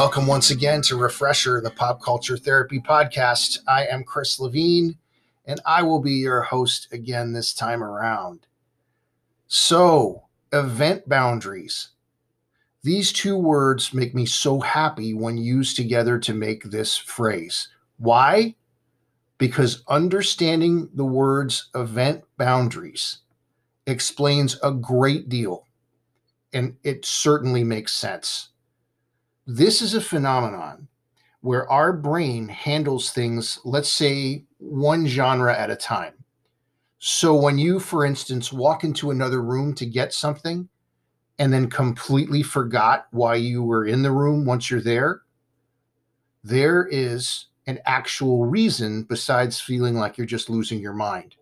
Welcome once again to Refresher, the Pop Culture Therapy Podcast. I am Chris Levine, and I will be your host again this time around. So, event boundaries. These two words make me so happy when used together to make this phrase. Why? Because understanding the words event boundaries explains a great deal, and it certainly makes sense. This is a phenomenon where our brain handles things, let's say, one genre at a time. So when you, for instance, walk into another room to get something and then completely forgot why you were in the room once you're there, there is an actual reason besides feeling like you're just losing your mind.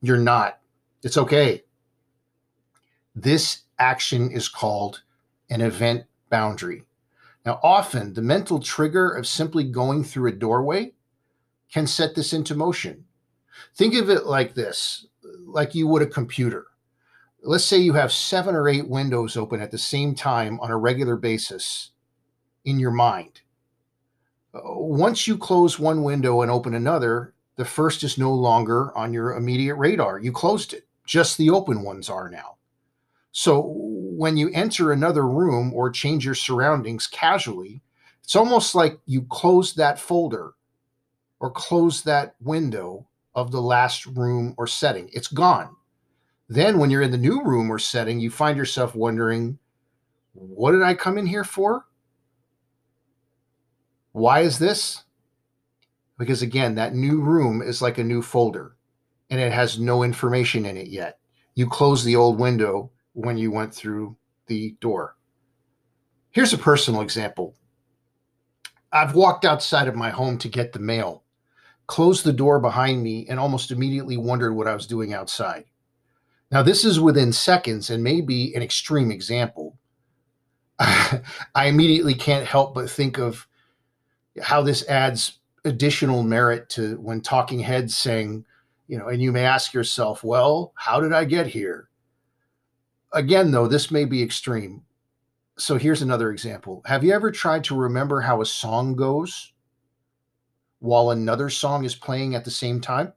You're not. It's okay. This action is called an event boundary. Now, often the mental trigger of simply going through a doorway can set this into motion. Think of it like this like you would a computer. Let's say you have seven or eight windows open at the same time on a regular basis in your mind. Uh, once you close one window and open another, the first is no longer on your immediate radar. You closed it, just the open ones are now. So when you enter another room or change your surroundings casually, it's almost like you close that folder or close that window of the last room or setting. It's gone. Then when you're in the new room or setting, you find yourself wondering, what did I come in here for? Why is this? Because again, that new room is like a new folder and it has no information in it yet. You close the old window when you went through the door. Here's a personal example. I've walked outside of my home to get the mail, closed the door behind me, and almost immediately wondered what I was doing outside. Now, this is within seconds and may be an extreme example. I immediately can't help but think of how this adds additional merit to when talking heads saying, you know, and you may ask yourself, well, how did I get here? Again, though, this may be extreme. So here's another example. Have you ever tried to remember how a song goes while another song is playing at the same time?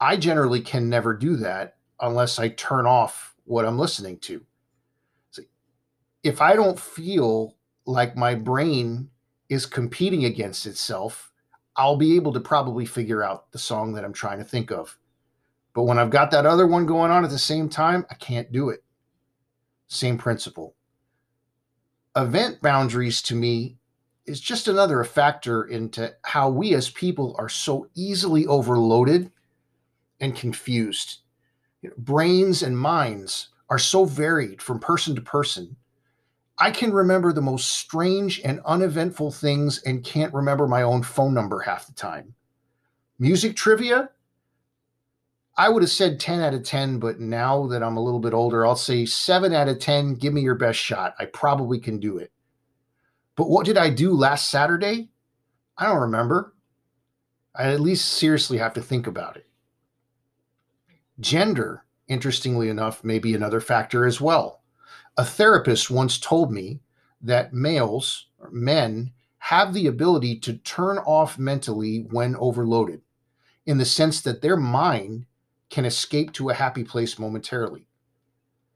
I generally can never do that unless I turn off what I'm listening to. So if I don't feel like my brain is competing against itself, I'll be able to probably figure out the song that I'm trying to think of. But when I've got that other one going on at the same time, I can't do it. Same principle. Event boundaries to me is just another factor into how we as people are so easily overloaded and confused. You know, brains and minds are so varied from person to person. I can remember the most strange and uneventful things and can't remember my own phone number half the time. Music trivia, I would have said 10 out of 10, but now that I'm a little bit older, I'll say 7 out of 10. Give me your best shot. I probably can do it. But what did I do last Saturday? I don't remember. I at least seriously have to think about it. Gender, interestingly enough, may be another factor as well. A therapist once told me that males or men have the ability to turn off mentally when overloaded, in the sense that their mind can escape to a happy place momentarily.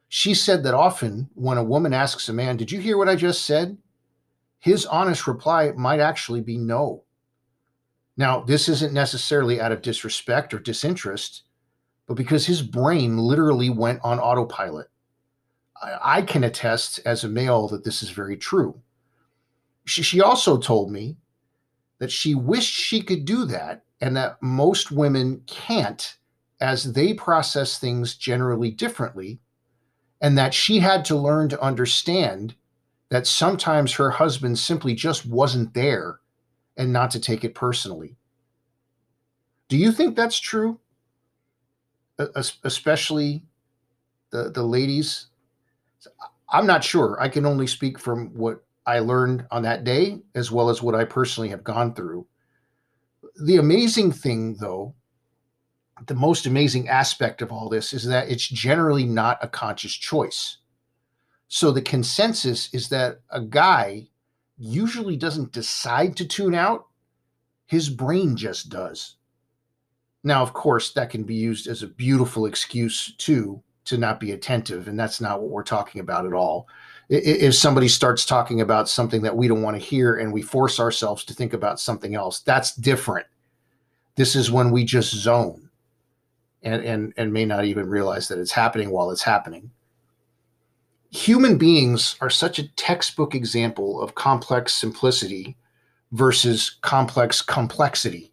She said that often when a woman asks a man, Did you hear what I just said? His honest reply might actually be no. Now, this isn't necessarily out of disrespect or disinterest, but because his brain literally went on autopilot. I, can attest as a male that this is very true. She, she also told me that she wished she could do that and that most women can't as they process things generally differently, and that she had to learn to understand that sometimes her husband simply just wasn't there and not to take it personally. Do you think that's true? Especially the, the ladies? I'm not sure. I can only speak from what I learned on that day as well as what I personally have gone through. The amazing thing, though, the most amazing aspect of all this is that it's generally not a conscious choice. So the consensus is that a guy usually doesn't decide to tune out, his brain just does. Now, of course, that can be used as a beautiful excuse too to not be attentive, and that's not what we're talking about at all. If somebody starts talking about something that we don't want to hear and we force ourselves to think about something else, that's different. This is when we just zone and, and, and may not even realize that it's happening while it's happening human beings are such a textbook example of complex simplicity versus complex complexity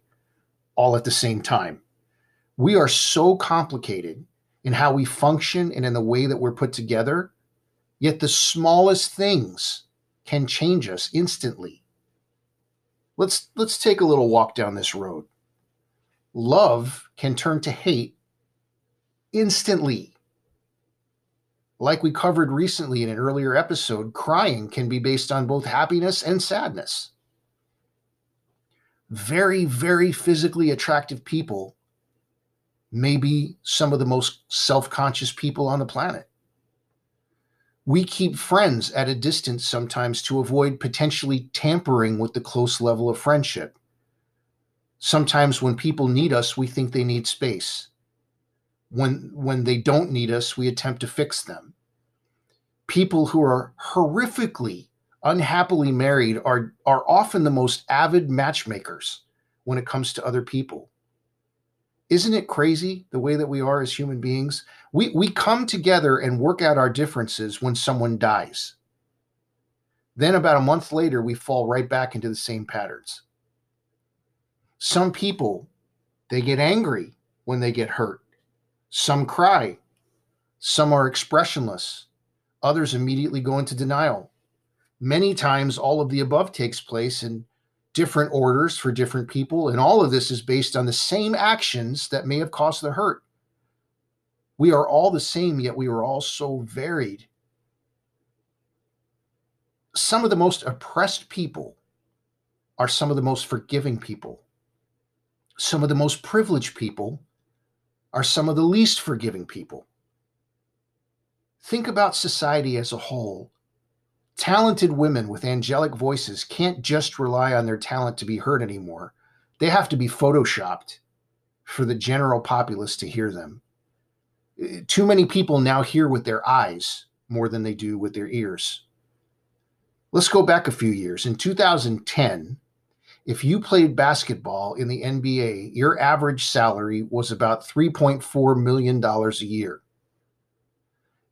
all at the same time. We are so complicated in how we function and in the way that we're put together, yet the smallest things can change us instantly. Let's let's take a little walk down this road. Love can turn to hate instantly like we covered recently in an earlier episode, crying can be based on both happiness and sadness. Very, very physically attractive people may be some of the most self conscious people on the planet. We keep friends at a distance sometimes to avoid potentially tampering with the close level of friendship. Sometimes when people need us, we think they need space when when they don't need us we attempt to fix them. People who are horrifically unhappily married are are often the most avid matchmakers when it comes to other people. Isn't it crazy the way that we are as human beings? We we come together and work out our differences when someone dies. Then about a month later we fall right back into the same patterns. Some people they get angry when they get hurt some cry, some are expressionless, others immediately go into denial. Many times, all of the above takes place in different orders for different people, and all of this is based on the same actions that may have caused the hurt. We are all the same, yet we are all so varied. Some of the most oppressed people are some of the most forgiving people. Some of the most privileged people are some of the least forgiving people. Think about society as a whole. Talented women with angelic voices can't just rely on their talent to be heard anymore. They have to be photoshopped for the general populace to hear them. Eh, too many people now hear with their eyes more than they do with their ears. Let's go back a few years. In 2010, if you played basketball in the NBA, your average salary was about $3.4 million a year.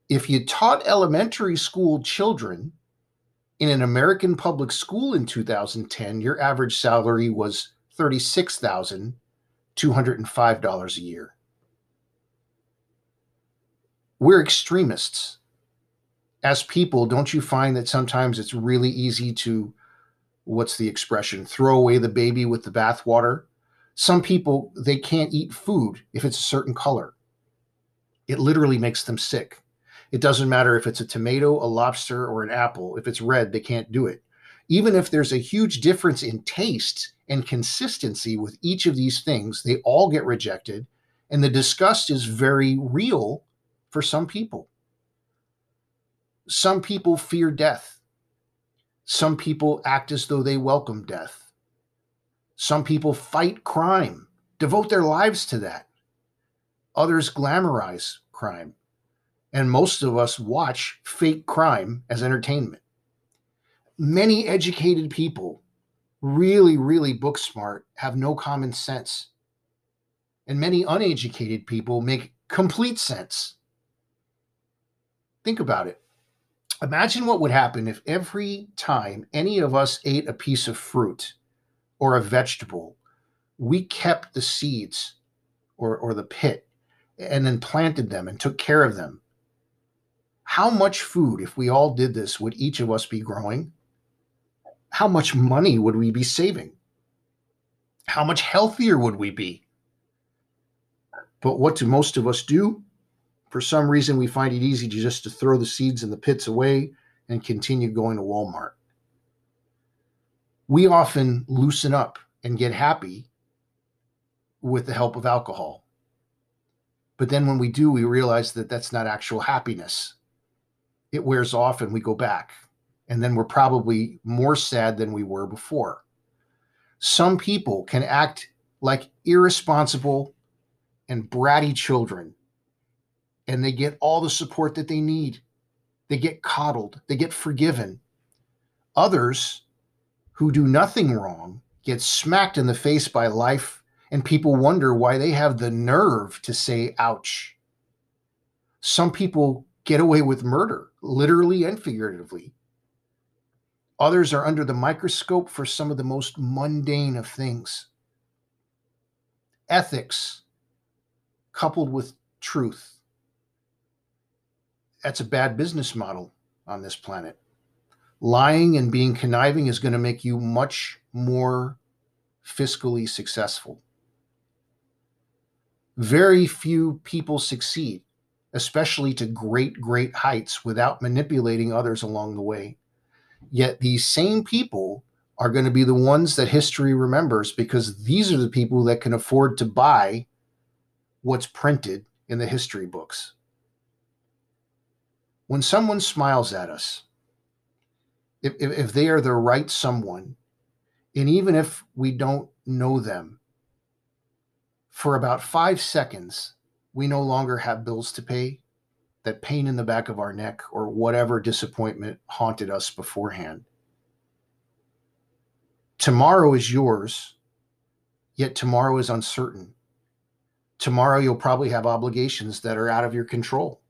If you taught elementary school children in an American public school in 2010, your average salary was $36,205 a year. We're extremists. As people, don't you find that sometimes it's really easy to what's the expression? Throw away the baby with the bathwater. Some people, they can't eat food if it's a certain color. It literally makes them sick. It doesn't matter if it's a tomato, a lobster, or an apple. If it's red, they can't do it. Even if there's a huge difference in taste and consistency with each of these things, they all get rejected. And the disgust is very real for some people. Some people fear death some people act as though they welcome death. Some people fight crime, devote their lives to that. Others glamorize crime. And most of us watch fake crime as entertainment. Many educated people, really, really book smart, have no common sense. And many uneducated people make complete sense. Think about it. Imagine what would happen if every time any of us ate a piece of fruit or a vegetable, we kept the seeds or, or the pit and then planted them and took care of them. How much food, if we all did this, would each of us be growing? How much money would we be saving? How much healthier would we be? But what do most of us do? For some reason we find it easy to just to throw the seeds and the pits away and continue going to Walmart. We often loosen up and get happy with the help of alcohol. But then when we do, we realize that that's not actual happiness. it wears off and we go back. And then we're probably more sad than we were before. Some people can act like irresponsible and bratty children, and they get all the support that they need. They get coddled, they get forgiven. Others who do nothing wrong get smacked in the face by life, and people wonder why they have the nerve to say, ouch. Some people get away with murder, literally and figuratively. Others are under the microscope for some of the most mundane of things. Ethics coupled with truth. That's a bad business model on this planet. Lying and being conniving is going to make you much more fiscally successful. Very few people succeed, especially to great, great heights without manipulating others along the way. Yet these same people are going to be the ones that history remembers because these are the people that can afford to buy what's printed in the history books. When someone smiles at us, if, if, they are the right someone, and even if we don't know them, for about five seconds, we no longer have bills to pay, that pain in the back of our neck, or whatever disappointment haunted us beforehand. Tomorrow is yours, yet tomorrow is uncertain. Tomorrow you'll probably have obligations that are out of your control.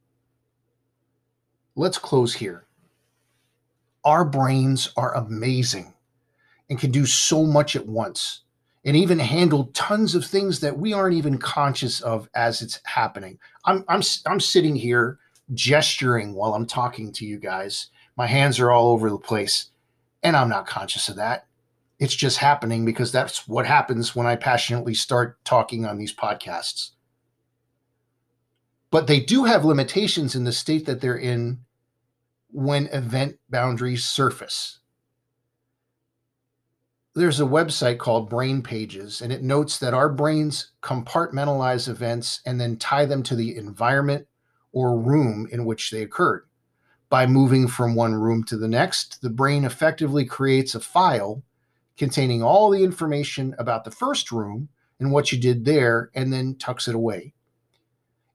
Let's close here. Our brains are amazing and can do so much at once and even handle tons of things that we aren't even conscious of as it's happening. I'm I'm I'm sitting here gesturing while I'm talking to you guys. My hands are all over the place and I'm not conscious of that. It's just happening because that's what happens when I passionately start talking on these podcasts. But they do have limitations in the state that they're in when event boundaries surface there's a website called Brain Pages, and it notes that our brains compartmentalize events and then tie them to the environment or room in which they occurred. By moving from one room to the next, the brain effectively creates a file containing all the information about the first room and what you did there, and then tucks it away.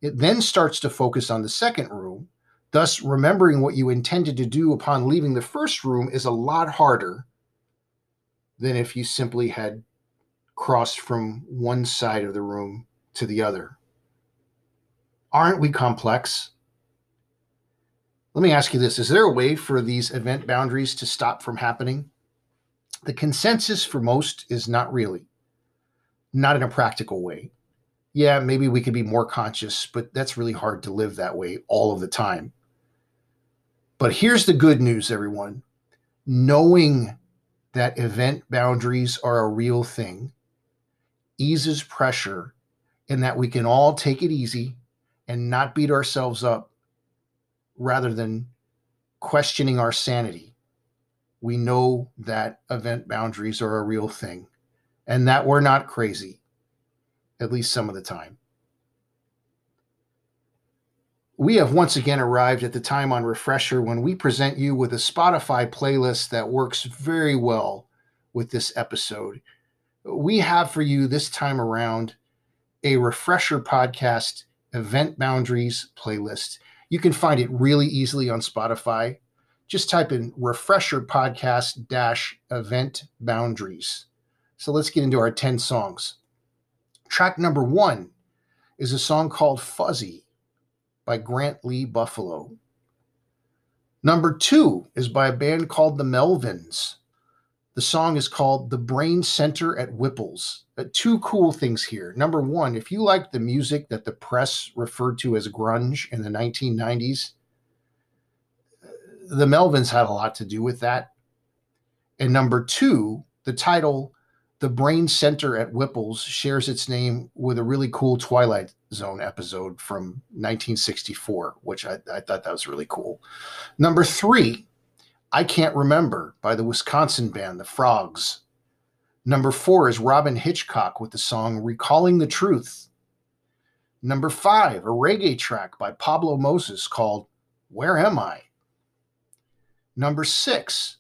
It then starts to focus on the second room. Thus, remembering what you intended to do upon leaving the first room is a lot harder than if you simply had crossed from one side of the room to the other. Aren't we complex? Let me ask you this Is there a way for these event boundaries to stop from happening? The consensus for most is not really, not in a practical way. Yeah, maybe we could be more conscious, but that's really hard to live that way all of the time. But here's the good news, everyone knowing that event boundaries are a real thing eases pressure in that we can all take it easy and not beat ourselves up rather than questioning our sanity. We know that event boundaries are a real thing and that we're not crazy, at least some of the time. We have once again arrived at the time on Refresher when we present you with a Spotify playlist that works very well with this episode. We have for you this time around a Refresher Podcast Event Boundaries playlist. You can find it really easily on Spotify. Just type in Refresher Podcast dash Event Boundaries. So let's get into our 10 songs. Track number one is a song called Fuzzy by Grant Lee Buffalo. Number two is by a band called the Melvins. The song is called The Brain Center at Whipple's. Uh, two cool things here. Number one, if you like the music that the press referred to as grunge in the 1990s, the Melvins had a lot to do with that. And number two, the title the brain center at Whipple's shares its name with a really cool Twilight Zone episode from 1964, which I, I, thought that was really cool. Number three, I Can't Remember by the Wisconsin band, The Frogs. Number four is Robyn Hitchcock with the song Recalling the Truth. Number five, a reggae track by Pablo Moses called Where Am I? Number six,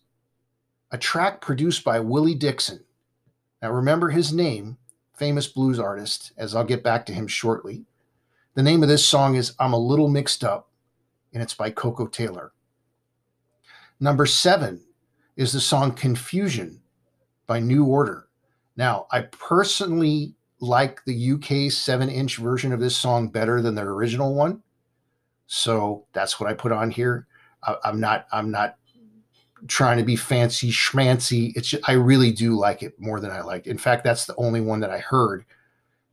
a track produced by Willie Dixon. Now, remember his name, famous blues artist, as I'll get back to him shortly. The name of this song is I'm a Little Mixed Up, and it's by Koko Taylor. Number seven is the song Confusion by New Order. Now, I personally like the UK seven inch version of this song better than their original one. So that's what I put on here. I, am not, I'm not trying to be fancy schmancy. It's just, I really do like it more than I liked. In fact, that's the only one that I heard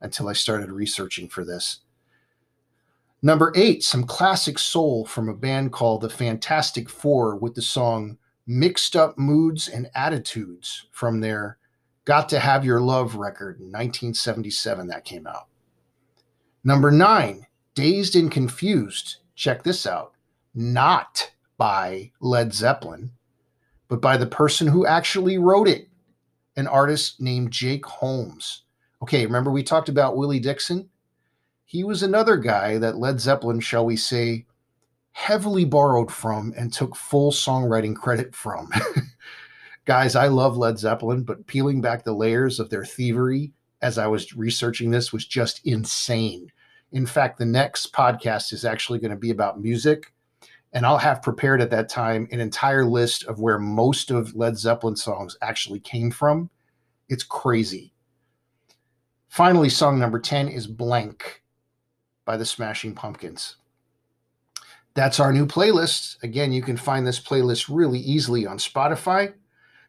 until I started researching for this. Number eight, some classic soul from a band called the Fantastic Four with the song Mixed Up Moods and Attitudes from their Got to Have Your Love record in 1977 that came out. Number nine, Dazed and Confused. Check this out. Not by Led Zeppelin, but by the person who actually wrote it, an artist named Jake Holmes. Okay, remember we talked about Willie Dixon? he was another guy that Led Zeppelin, shall we say, heavily borrowed from and took full songwriting credit from. Guys, I love Led Zeppelin, but peeling back the layers of their thievery as I was researching this was just insane. In fact, the next podcast is actually going to be about music. And I'll have prepared at that time an entire list of where most of Led Zeppelin songs actually came from. It's crazy. Finally, song number 10 is Blank by the Smashing Pumpkins. That's our new playlist. Again, you can find this playlist really easily on Spotify.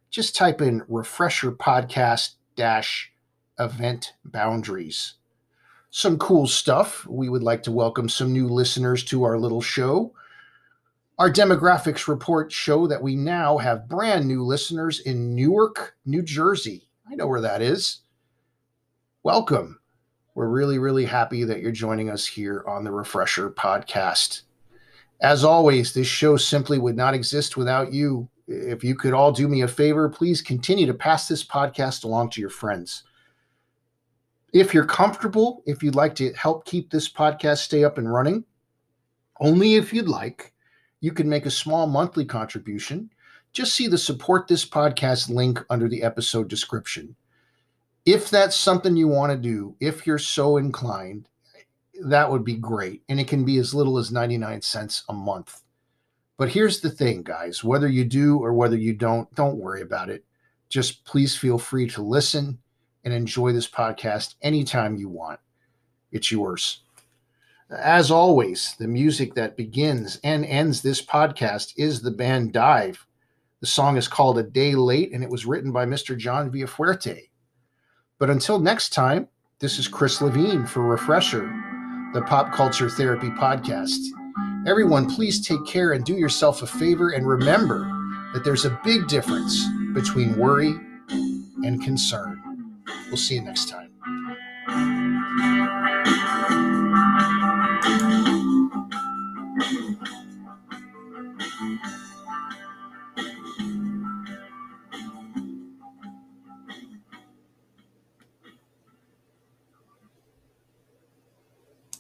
Just type in refresher podcast dash event boundaries. Some cool stuff. We would like to welcome some new listeners to our little show. Our demographics report show that we now have brand new listeners in Newark, New Jersey. I know where that is. Welcome. We're really, really happy that you're joining us here on the Refresher podcast. As always, this show simply would not exist without you. If you could all do me a favor, please continue to pass this podcast along to your friends. If you're comfortable, if you'd like to help keep this podcast stay up and running, only if you'd like, you can make a small monthly contribution. Just see the support this podcast link under the episode description if that's something you want to do, if you're so inclined, that would be great. And it can be as little as 99 cents a month. But here's the thing, guys whether you do or whether you don't, don't worry about it. Just please feel free to listen and enjoy this podcast anytime you want. It's yours. As always, the music that begins and ends this podcast is the band Dive. The song is called A Day Late and it was written by Mr. John Villafuerte. But until next time, this is Chris Levine for Refresher, the Pop Culture Therapy Podcast. Everyone, please take care and do yourself a favor and remember that there's a big difference between worry and concern. We'll see you next time.